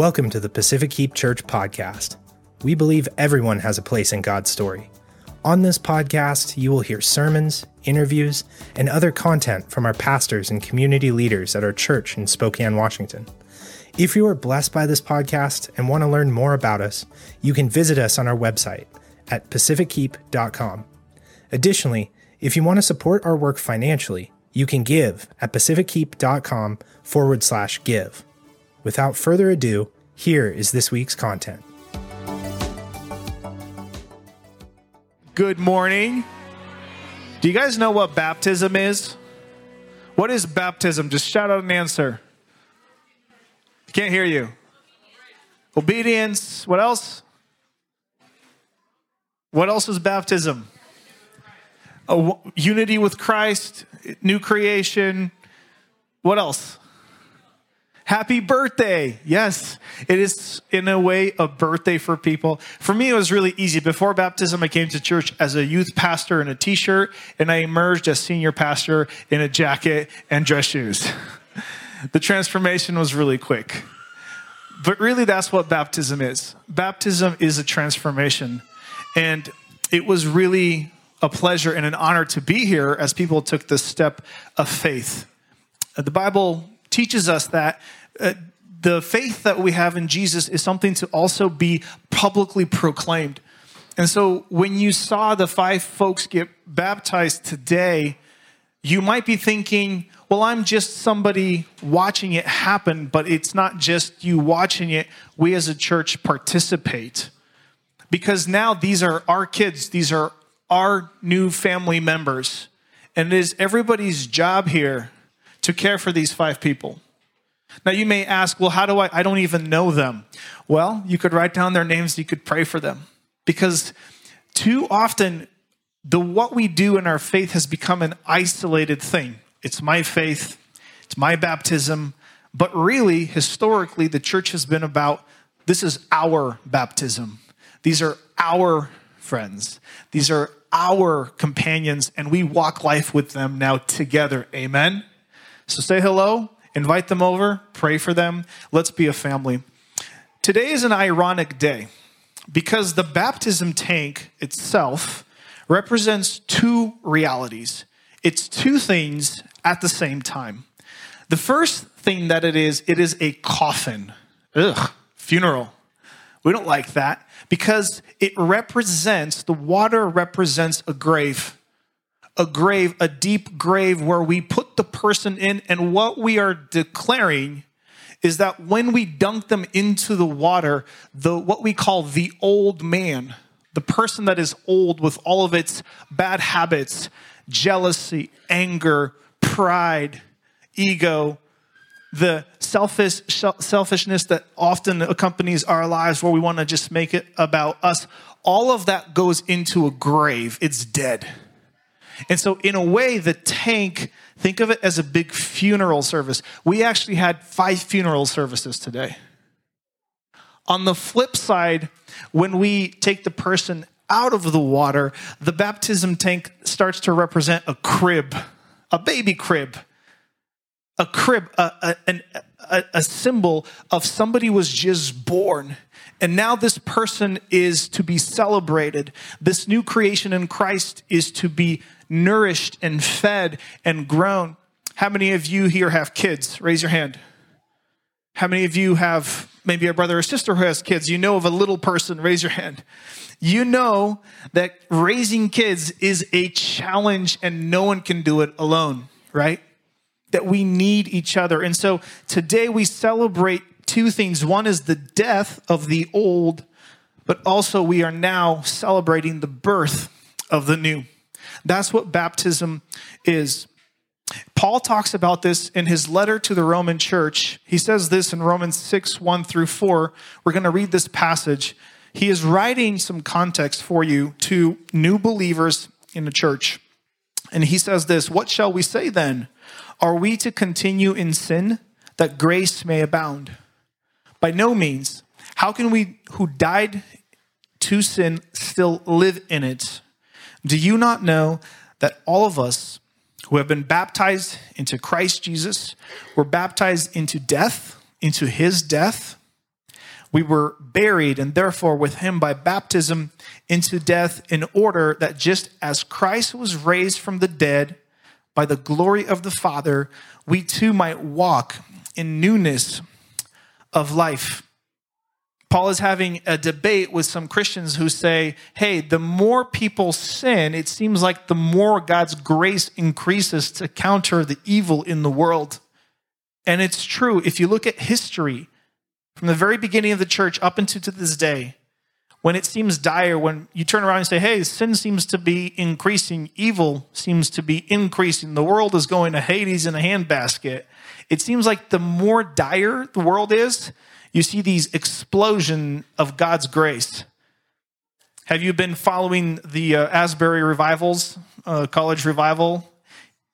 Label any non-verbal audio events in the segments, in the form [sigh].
Welcome to the Pacific Keep Church podcast. We believe everyone has a place in God's story. On this podcast, you will hear sermons, interviews, and other content from our pastors and community leaders at our church in Spokane, Washington. If you are blessed by this podcast and want to learn more about us, you can visit us on our website at pacifickeep.com. Additionally, if you want to support our work financially, you can give at pacifickeep.com forward slash give. Without further ado, here is this week's content. Good morning. Do you guys know what baptism is? What is baptism? Just shout out an answer. I Can't hear you. Obedience. What else? What else is baptism? Unity with Christ, new creation. What else? Happy birthday. Yes, it is in a way a birthday for people. For me, it was really easy. Before baptism, I came to church as a youth pastor in a t shirt, and I emerged as senior pastor in a jacket and dress shoes. [laughs] the transformation was really quick. But really, that's what baptism is. Baptism is a transformation. And it was really a pleasure and an honor to be here as people took the step of faith. The Bible teaches us that uh, the faith that we have in Jesus is something to also be publicly proclaimed. And so when you saw the five folks get baptized today, you might be thinking, well, I'm just somebody watching it happen, but it's not just you watching it. We as a church participate. Because now these are our kids, these are our new family members. And it is everybody's job here to care for these five people. Now you may ask, well, how do I? I don't even know them. Well, you could write down their names, you could pray for them. Because too often, the what we do in our faith has become an isolated thing. It's my faith, it's my baptism. But really, historically, the church has been about this is our baptism. These are our friends. These are our companions, and we walk life with them now together. Amen. So say hello invite them over, pray for them. Let's be a family. Today is an ironic day because the baptism tank itself represents two realities. It's two things at the same time. The first thing that it is, it is a coffin. Ugh, funeral. We don't like that because it represents, the water represents a grave a grave, a deep grave where we put the person in. And what we are declaring is that when we dunk them into the water, the what we call the old man, the person that is old with all of its bad habits, jealousy, anger, pride, ego, the selfish selfishness that often accompanies our lives where we want to just make it about us, all of that goes into a grave. It's dead. And so, in a way, the tank, think of it as a big funeral service. We actually had five funeral services today. On the flip side, when we take the person out of the water, the baptism tank starts to represent a crib, a baby crib, a crib, a, a, a, a symbol of somebody was just born. And now this person is to be celebrated. This new creation in Christ is to be nourished and fed and grown. How many of you here have kids? Raise your hand. How many of you have maybe a brother or sister who has kids? You know of a little person? Raise your hand. You know that raising kids is a challenge and no one can do it alone, right? That we need each other. And so today we celebrate two things. One is the death of the old, but also we are now celebrating the birth of the new. That's what baptism is. Paul talks about this in his letter to the Roman church. He says this in Romans 6 1 through 4. We're going to read this passage. He is writing some context for you to new believers in the church. And he says this What shall we say then? Are we to continue in sin that grace may abound? By no means. How can we who died to sin still live in it? Do you not know that all of us who have been baptized into Christ Jesus were baptized into death, into his death? we were buried and therefore with him by baptism into death in order that just as Christ was raised from the dead by the glory of the Father, we too might walk in newness of life. Paul is having a debate with some Christians who say, hey, the more people sin, it seems like the more God's grace increases to counter the evil in the world. And it's true. If you look at history, from the very beginning of the church up into to this day, when it seems dire, when you turn around and say, hey, sin seems to be increasing, evil seems to be increasing, the world is going to Hades in a handbasket, it seems like the more dire the world is, you see these explosion of God's grace. Have you been following the uh, Asbury revivals, uh, college revival?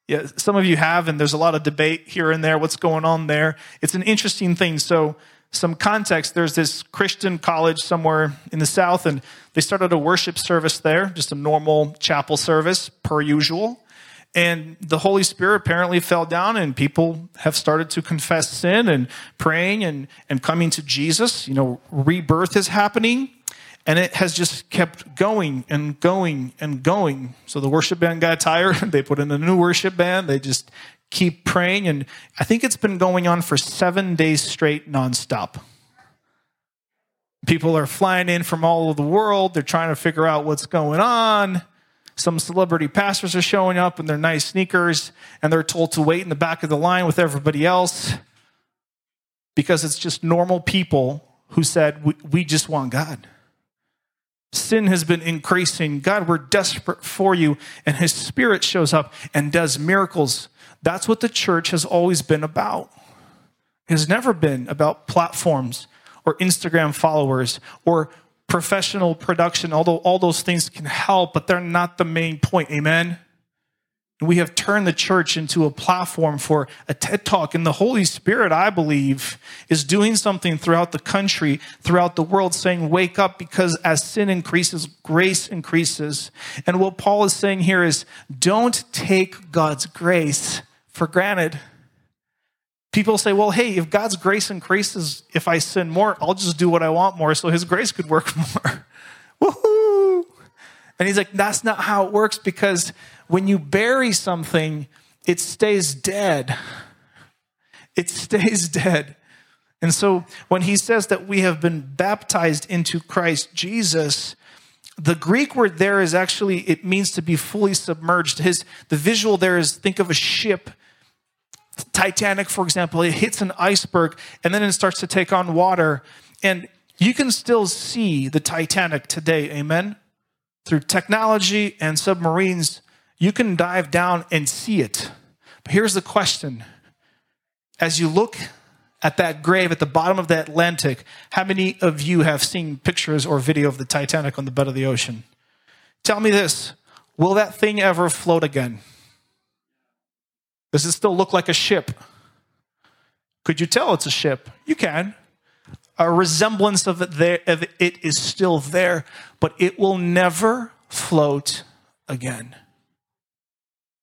Yeah, some of you have, and there's a lot of debate here and there. What's going on there? It's an interesting thing. So, some context there's this Christian college somewhere in the South, and they started a worship service there, just a normal chapel service per usual. And the Holy Spirit apparently fell down, and people have started to confess sin and praying and, and coming to Jesus. You know, rebirth is happening, and it has just kept going and going and going. So the worship band got tired. [laughs] they put in a new worship band. They just keep praying. And I think it's been going on for seven days straight, nonstop. People are flying in from all over the world. They're trying to figure out what's going on. Some celebrity pastors are showing up in their nice sneakers and they're told to wait in the back of the line with everybody else because it's just normal people who said, We, we just want God. Sin has been increasing. God, we're desperate for you. And His Spirit shows up and does miracles. That's what the church has always been about. It has never been about platforms or Instagram followers or professional production, although all those things can help, but they're not the main point. Amen? We have turned the church into a platform for a TED Talk. And the Holy Spirit, I believe, is doing something throughout the country, throughout the world, saying, Wake up, because as sin increases, grace increases. And what Paul is saying here is, don't take God's grace for granted. People say, well, hey, if God's grace increases, if I sin more, I'll just do what I want more so his grace could work [laughs] more. Woohoo! And he's like, that's not how it works because when you bury something, it stays dead. It stays dead. And so when he says that we have been baptized into Christ Jesus, the Greek word there is actually, it means to be fully submerged. His, the visual there is think of a ship Titanic, for example, it hits an iceberg and then it starts to take on water. And you can still see the Titanic today, amen? Through technology and submarines, you can dive down and see it. But here's the question as you look at that grave at the bottom of the Atlantic, how many of you have seen pictures or video of the Titanic on the bed of the ocean? Tell me this will that thing ever float again? Does it still look like a ship? Could you tell it's a ship? You can. A resemblance of it there of it is still there, but it will never float again.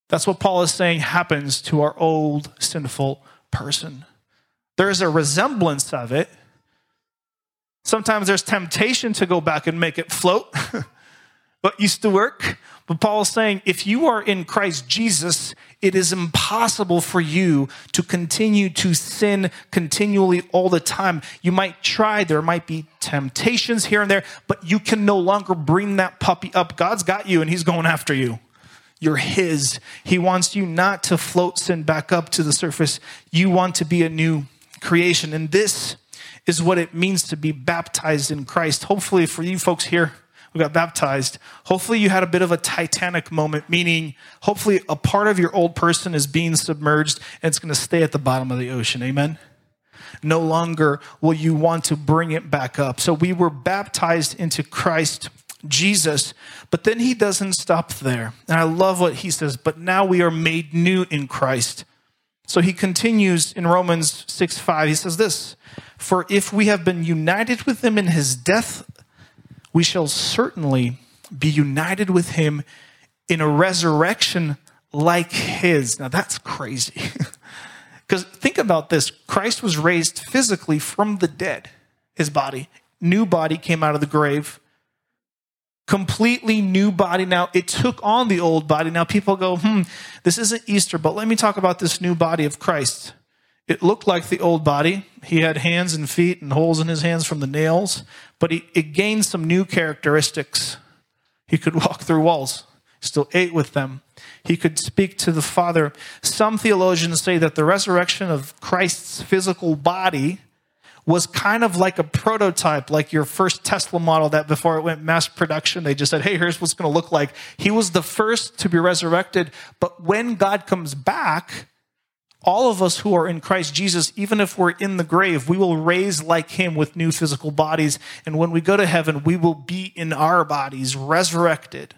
That's what Paul is saying happens to our old sinful person. There is a resemblance of it. Sometimes there's temptation to go back and make it float. [laughs] but used to work. But Paul is saying if you are in Christ Jesus, it is impossible for you to continue to sin continually all the time. You might try, there might be temptations here and there, but you can no longer bring that puppy up. God's got you and he's going after you. You're his. He wants you not to float sin back up to the surface. You want to be a new creation. And this is what it means to be baptized in Christ. Hopefully, for you folks here, who got baptized, hopefully you had a bit of a Titanic moment, meaning hopefully a part of your old person is being submerged and it's going to stay at the bottom of the ocean. Amen? No longer will you want to bring it back up. So we were baptized into Christ Jesus, but then he doesn't stop there. And I love what he says, but now we are made new in Christ. So he continues in Romans 6 5. He says this For if we have been united with him in his death, we shall certainly be united with him in a resurrection like his. Now that's crazy. [laughs] Because think about this Christ was raised physically from the dead. his body. New body came out of the grave. Completely new body. Now, it took on the old body. Now, people go, hmm, this isn't Easter, but let me talk about this new body of Christ. It looked like the old body. He had hands and feet and holes in his hands from the nails, but he, it gained some new characteristics. He could walk through walls, still ate with them. He could speak to the Father. Some theologians say that the resurrection of Christ's physical body was kind of like a prototype, like your first Tesla model that before it went mass production, they just said, hey, here's what's going to look like. He was the first to be resurrected. But when God comes back, all of us who are in Christ Jesus, even if we're in the grave, we will raise like him with new physical bodies. And when we go to heaven, we will be in our bodies resurrected.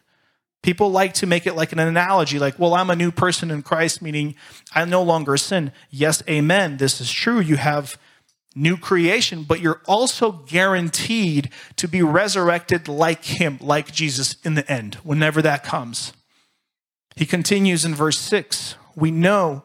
People like to make it like an analogy, like, well, I'm a new person in Christ, meaning I no longer sin. Yes, amen. This is true. You have new creation, but you're also guaranteed to be resurrected like him, like Jesus in the end, whenever that comes. He continues in verse 6 We know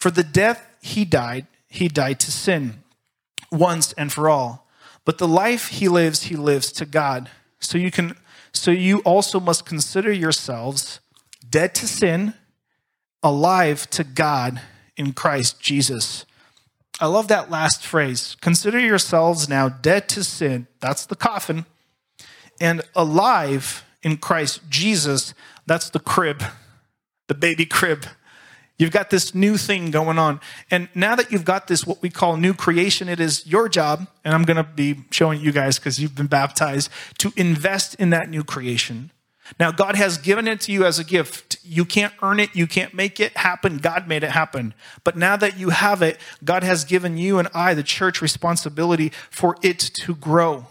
For the death he died, he died to sin once and for all. But the life he lives, he lives to God. So you can so you also must consider yourselves dead to sin, alive to God in Christ Jesus. I love that last phrase. Consider yourselves now dead to sin, that's the coffin, and alive in Christ Jesus, that's the crib, the baby crib. You've got this new thing going on. And now that you've got this, what we call new creation, it is your job, and I'm going to be showing you guys because you've been baptized, to invest in that new creation. Now, God has given it to you as a gift. You can't earn it, you can't make it happen. God made it happen. But now that you have it, God has given you and I, the church, responsibility for it to grow.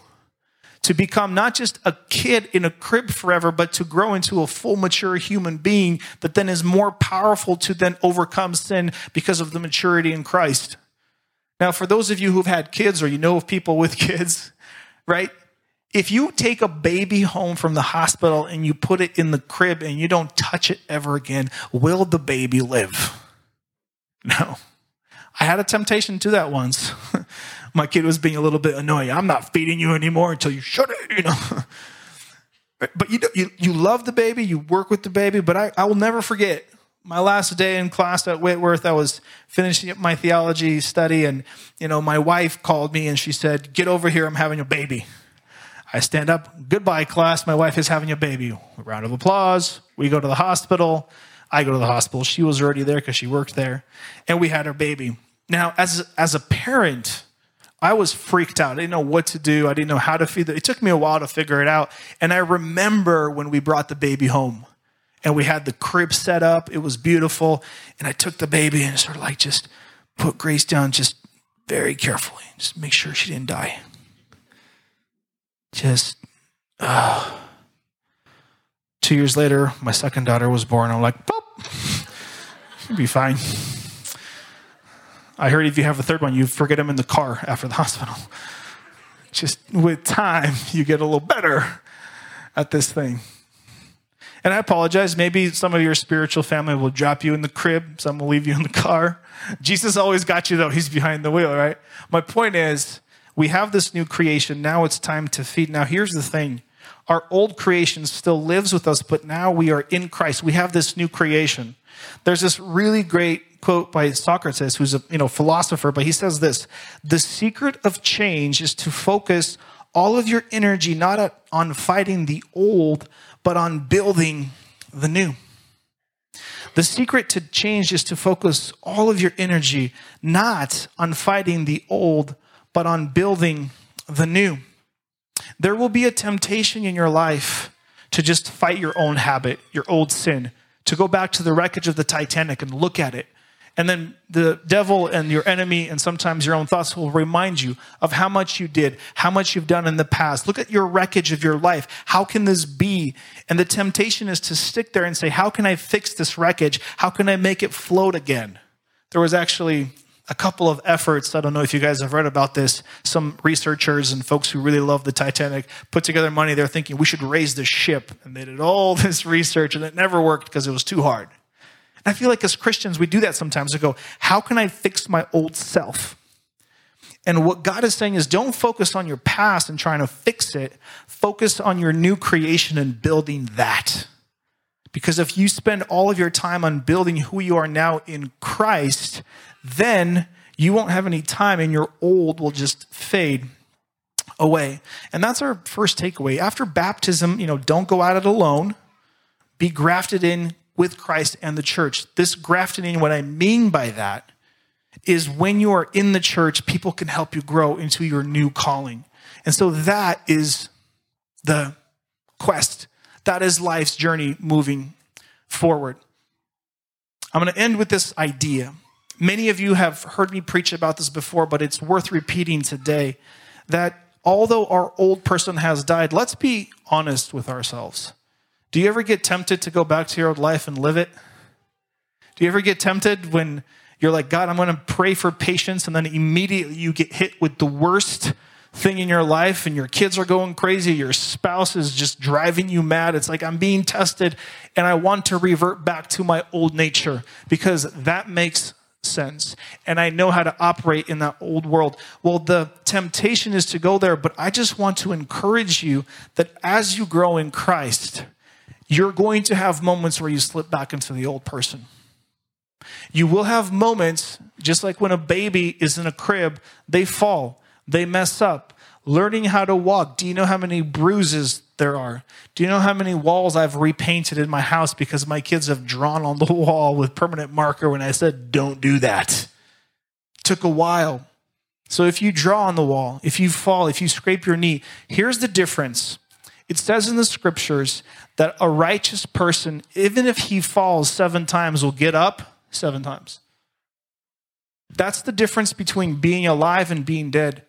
To become not just a kid in a crib forever, but to grow into a full, mature human being that then is more powerful to then overcome sin because of the maturity in Christ. Now, for those of you who've had kids or you know of people with [laughs] kids, right? If you take a baby home from the hospital and you put it in the crib and you don't touch it ever again, will the baby live? [laughs] No. I had a temptation to that once. [laughs] My kid was being a little bit annoying. I'm not feeding you anymore until you shut it, you know. [laughs] but you, you, you love the baby, you work with the baby, but I, I will never forget my last day in class at Whitworth, I was finishing up my theology study, and you know, my wife called me and she said, "Get over here, I'm having a baby." I stand up, goodbye, class. My wife is having a baby. A round of applause. We go to the hospital. I go to the hospital. She was already there because she worked there. And we had our baby. Now, as, as a parent, I was freaked out. I didn't know what to do. I didn't know how to feed it. It took me a while to figure it out. And I remember when we brought the baby home and we had the crib set up. It was beautiful. And I took the baby and sort of like just put Grace down just very carefully, just make sure she didn't die just uh, two years later, my second daughter was born. I'm like, Pop, you'll be fine. I heard if you have a third one, you forget them in the car after the [laughs] hospital. Just with time, you get a little better at this thing. And I apologize. Maybe some of your spiritual family will drop you in the crib, some will leave you in the car. Jesus always got you, though. He's behind the wheel, right? My point is, we have this new creation. Now it's time to feed. Now, here's the thing our old creation still lives with us, but now we are in Christ. We have this new creation. There's this really great quote by Socrates, who's a you know, philosopher, but he says this The secret of change is to focus all of your energy not on fighting the old, but on building the new. The secret to change is to focus all of your energy not on fighting the old, but on building the new. There will be a temptation in your life to just fight your own habit, your old sin, to go back to the wreckage of the Titanic and look at it And then the devil and your enemy, and sometimes your own thoughts, will remind you of how much you did, how much you've done in the past. Look at your wreckage of your life. How can this be? And the temptation is to stick there and say, How can I fix this wreckage? How can I make it float again? There was actually a couple of efforts. I don't know if you guys have read about this. Some researchers and folks who really love the Titanic put together money. They're thinking we should raise the ship. And they did all [laughs] this research, and it never worked because it was too hard. I feel like as Christians, we do that sometimes. We go, How can I fix my old self? And what God is saying is don't focus on your past and trying to fix it. Focus on your new creation and building that. Because if you spend all of your time on building who you are now in Christ, then you won't have any time and your old will just fade away. And that's our first takeaway. After baptism, you know, don't go at it alone. Be grafted in with Christ and the church. This grafted in, what I mean by that is when you are in the church, people can help you grow into your new calling. And so that is the quest. That is life's journey moving forward. I'm going to end with this idea. Many of you have heard me preach about this before, but it's worth repeating today that although our old person has died, let's be honest with ourselves. Do you ever get tempted to go back to your old life and live it? Do you ever get tempted when you're like, God, I'm going to pray for patience, and then immediately you get hit with the worst thing in your life, and your kids are going crazy, your spouse is just driving you mad? It's like, I'm being tested, and I want to revert back to my old nature because that makes sense and I know how to operate in that old world. Well, the temptation is to go there, but I just want to encourage you that as you grow in Christ, you're going to have moments where you slip back into the old person. You will have moments, just like when a baby is in a crib, they fall, they mess up. Learning how to walk. Do you know how many bruises there are? Do you know how many walls I've repainted in my house because my kids have drawn on the [laughs] wall with permanent marker when I said, don't do that? Took a while. So if you draw on the wall, if you fall, if you scrape your knee, here's the difference. It says in the scriptures that a righteous person, even if he falls seven times, will get up seven times. That's the difference between being alive and being dead.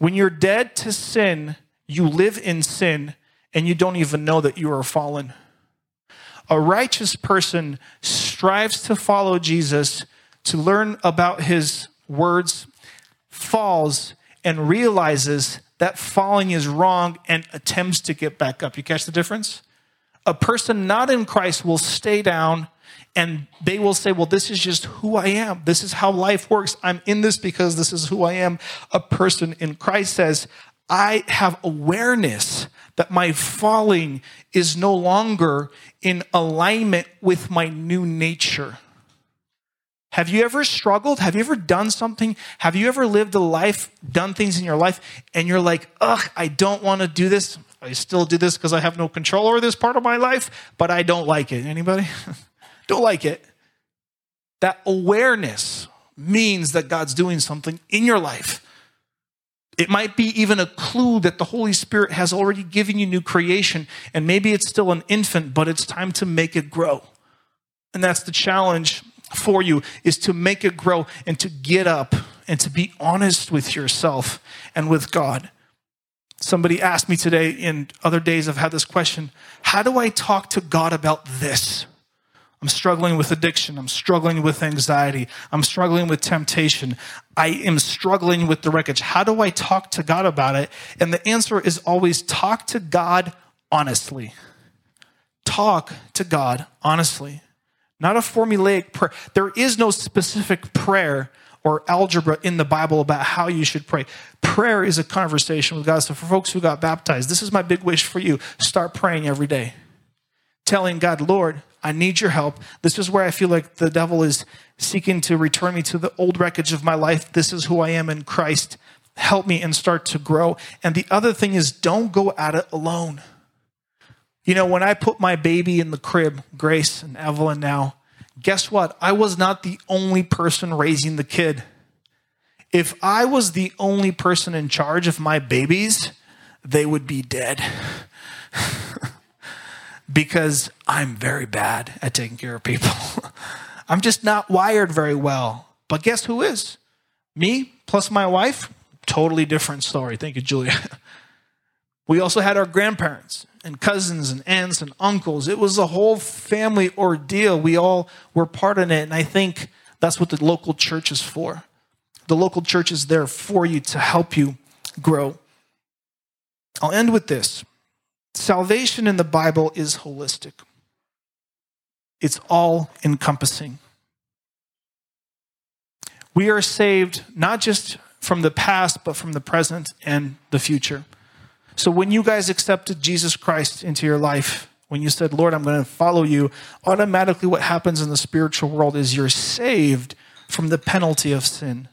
When you're dead to sin, you live in sin and you don't even know that you are fallen. A righteous person strives to follow Jesus, to learn about his words, falls, and realizes that falling is wrong and attempts to get back up. You catch the difference? A person not in Christ will stay down and they will say, Well, this is just who I am. This is how life works. I'm in this because this is who I am. A person in Christ says, I have awareness that my falling is no longer in alignment with my new nature. Have you ever struggled? Have you ever done something? Have you ever lived a life, done things in your life, and you're like, ugh, I don't want to do this. I still do this because I have no control over this part of my life, but I don't like it. Anybody? [laughs] don't like it. That awareness means that God's doing something in your life. It might be even a clue that the Holy Spirit has already given you new creation, and maybe it's still an infant, but it's time to make it grow. And that's the challenge for you is to make it grow and to get up and to be honest with yourself and with God. Somebody asked me today, in other days, I've had this question How do I talk to God about this? I'm struggling with addiction. I'm struggling with anxiety. I'm struggling with temptation. I am struggling with the wreckage. How do I talk to God about it? And the answer is always talk to God honestly. Talk to God honestly not a formulaic prayer. There is no specific prayer or algebra in the Bible about how you should pray. Prayer is a conversation with God. So, for folks who got baptized, this is my big wish for you. Start praying every day, telling God, Lord, I need your help. This is where I feel like the devil is seeking to return me to the old wreckage of my life. This is who I am in Christ. Help me and start to grow. And the other thing is, don't go at it alone. You know, when I put my baby in the crib, Grace and Evelyn now, guess what? I was not the only person raising the kid. If I was the only person in charge of my babies, they would be dead. [laughs] because I'm very bad at taking care of people. [laughs] I'm just not wired very well. But guess who is? Me plus my wife, totally different story. Thank you, Julia. [laughs] we also had our grandparents and cousins and aunts and uncles. It was a whole family ordeal. We all were part in it. And I think that's what the local church is for. The local church is there for you to help you grow. I'll end with this salvation in the Bible is holistic, it's all encompassing. We are saved not just from the past, but from the present and the future. So when you guys accepted Jesus Christ into your life, when you said, Lord, I'm going to follow you, automatically what happens in the spiritual world is you're saved from the penalty of sin.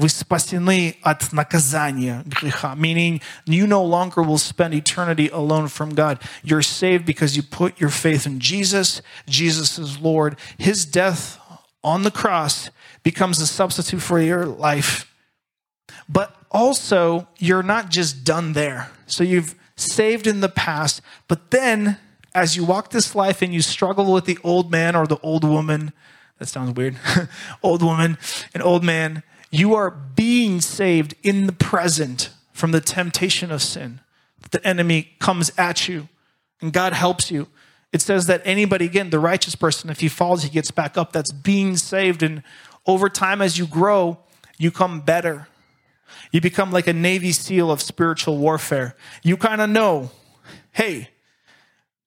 Вы спасены от наказания греха, meaning you no longer will spend eternity alone from God. You're saved because you put your faith in Jesus. Jesus is Lord. His death on the cross becomes a substitute for your life. But also, you're not just done there. So you've saved in the past, but then as you walk this life and you struggle with the old man or the old woman, that sounds weird, [laughs] old woman, and old man, you are being saved in the present from the temptation of sin. The enemy comes at you and God helps you. It says that anybody, again, the righteous person, if he falls, he gets back up. That's being saved. And over time, as you grow, you come better. You become like a Navy SEAL of spiritual warfare. You kind of know, hey,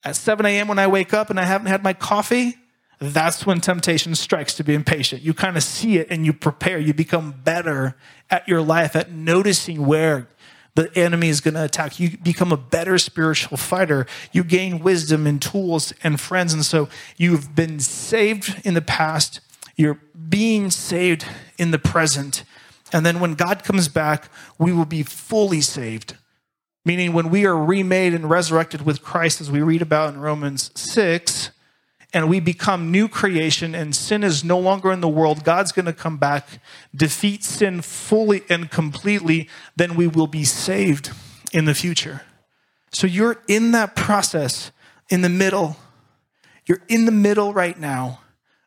at 7 a.m. when I wake up and I haven't had my coffee, that's when temptation strikes to be impatient. You kind of see it and you prepare. You become better at your life at noticing where the enemy is going to attack. You become a better spiritual fighter. You gain wisdom and tools and friends. And so you've been saved in the past. You're being saved in the present. And then when God comes back, we will be fully saved. Meaning, when we are remade and resurrected with Christ, as we read about in Romans 6, and we become new creation and sin is no longer in the world, God's going to come back, defeat sin fully and completely, then we will be saved in the future. So you're in that process in the middle. You're in the middle right now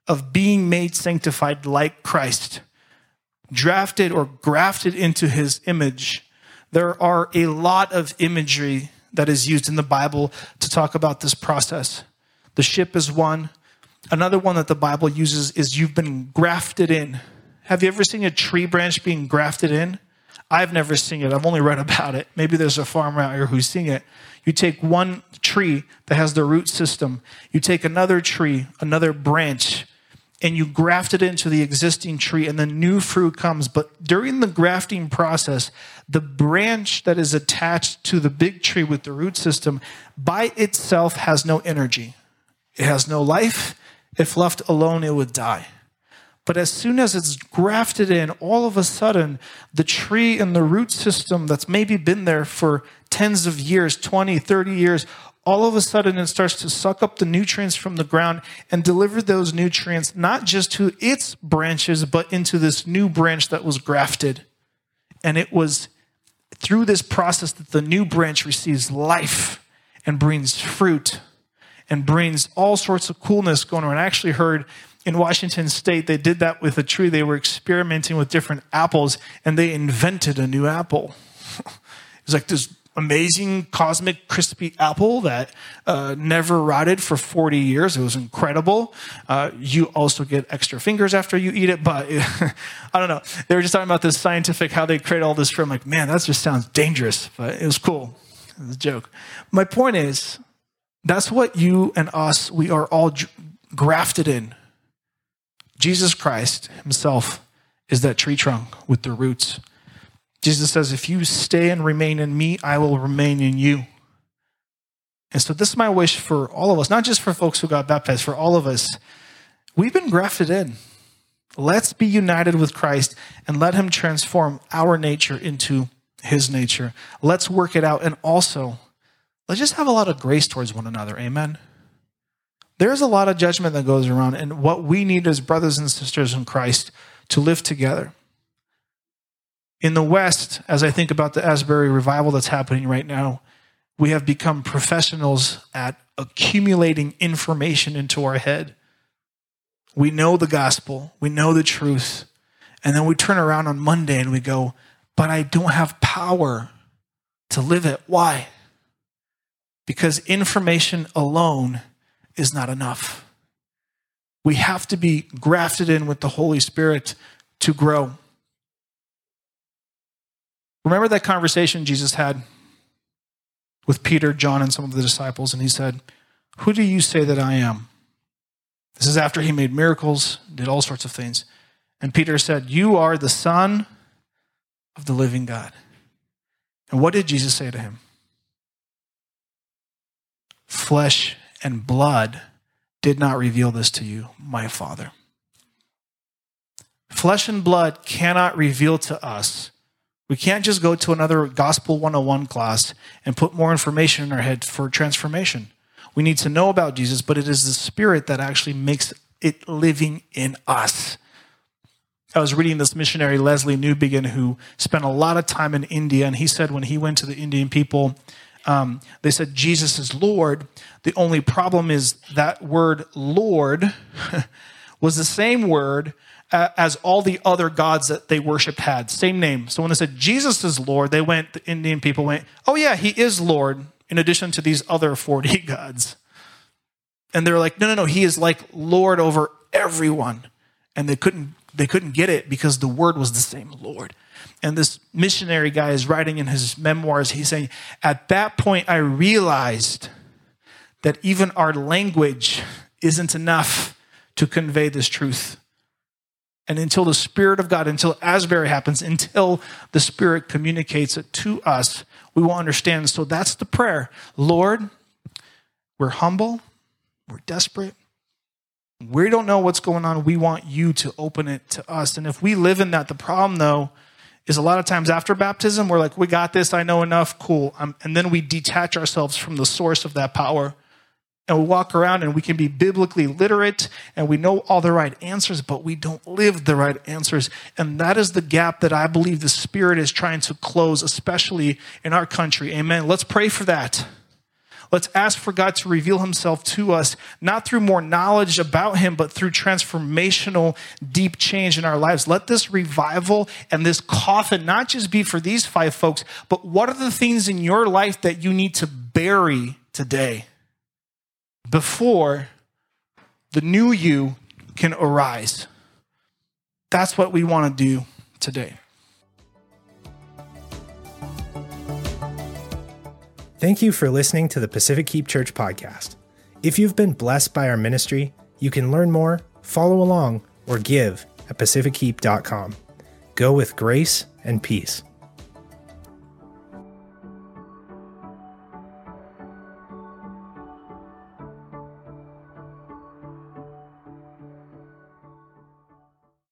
of being made sanctified like Christ, drafted or grafted into his image. There are a lot of imagery that is used in the Bible to talk about this process. The ship is one. Another one that the Bible uses is you've been grafted in. Have you ever seen a tree branch being grafted in? I've never seen it. I've only read about it. Maybe there's a farmer out here who's seen it. You take one tree that has the root system, you take another tree, another branch, and you graft it into the existing tree, and the new fruit comes. But during the grafting process, the branch that is attached to the big tree with the root system by itself has no energy. It has no life. If left alone, it would die. But as soon as it's grafted in, all of a sudden, the tree and the root system that's maybe been there for tens of years 20, 30 years all of a sudden it starts to suck up the nutrients from the ground and deliver those nutrients not just to its branches, but into this new branch that was grafted. And it was through this process that the new branch receives life and brings fruit and brings all sorts of coolness going on. I actually heard in Washington state, they did that with a tree. They were experimenting with different apples and they invented a new apple. [laughs] it's like this amazing cosmic crispy apple that uh, never rotted for 40 years. It was incredible. Uh, you also get extra fingers after you eat it, but [laughs] I don't know. They were just talking about this scientific, how they create all this from like, man, that just sounds dangerous, but it was cool. It was a joke. My point is, that's what you and us, we are all grafted in. Jesus Christ himself is that tree trunk with the roots. Jesus says, If you stay and remain in me, I will remain in you. And so, this is my wish for all of us, not just for folks who got baptized, for all of us. We've been grafted in. Let's be united with Christ and let him transform our nature into his nature. Let's work it out. And also, let's just have a lot of grace towards one another. Amen. There's a lot of judgment that goes around, and what we need as brothers and sisters in Christ to live together. In the West, as I think about the Asbury revival that's happening right now, we have become professionals at accumulating information into our head. We know the gospel, we know the truth. And then we turn around on Monday and we go, but I don't have power to live it. Why? Because information alone is not enough. We have to be grafted in with the Holy Spirit to grow. Remember that conversation Jesus had with Peter, John, and some of the disciples, and he said, Who do you say that I am? This is after he made miracles, did all sorts of things. And Peter said, You are the Son of the living God. And what did Jesus say to him? Flesh and blood did not reveal this to you, my Father. Flesh and blood cannot reveal to us. We can't just go to another Gospel 101 class and put more information in our head for transformation. We need to know about Jesus, but it is the Spirit that actually makes it living in us. I was reading this missionary, Lesslie Newbigin, who spent a lot of time in India, and he said when he went to the Indian people, um, they said Jesus is Lord. The only problem is that word Lord [laughs] was the same word as all the other gods that they worshiped had, same name. So when they said Jesus is Lord, they went, the Indian people went, oh yeah, he is Lord, in addition to these other 40 [laughs] gods. And they're like, no, no, no, he is like Lord over everyone. And they couldn't they couldn't get it because the word was the same Lord. And this missionary guy is writing in his memoirs, he's saying, At that point, I realized that even our language isn't enough to convey this truth. And until the Spirit of God, until Asbury happens, until the Spirit communicates it to us, we will understand. So that's the prayer Lord, we're humble, we're desperate, we don't know what's going on. We want you to open it to us. And if we live in that, the problem though is a lot of times after baptism, we're like, we got this, I know enough, cool. Um, and then we detach ourselves from the source of that power. And we walk around and we can be biblically literate and we know all the right answers, but we don't live the right answers. And that is the gap that I believe the Spirit is trying to close, especially in our country. Amen. Let's pray for that. Let's ask for God to reveal himself to us, not through more knowledge about him, but through transformational, deep change in our lives. Let this revival and this coffin not just be for these five folks, but what are the things in your life that you need to bury today before the new you can arise? That's what we want to do today. Thank you for listening to the Pacific Keep Church podcast. If you've been blessed by our ministry, you can learn more, follow along, or give at pacifickeep.com. Go with grace and peace.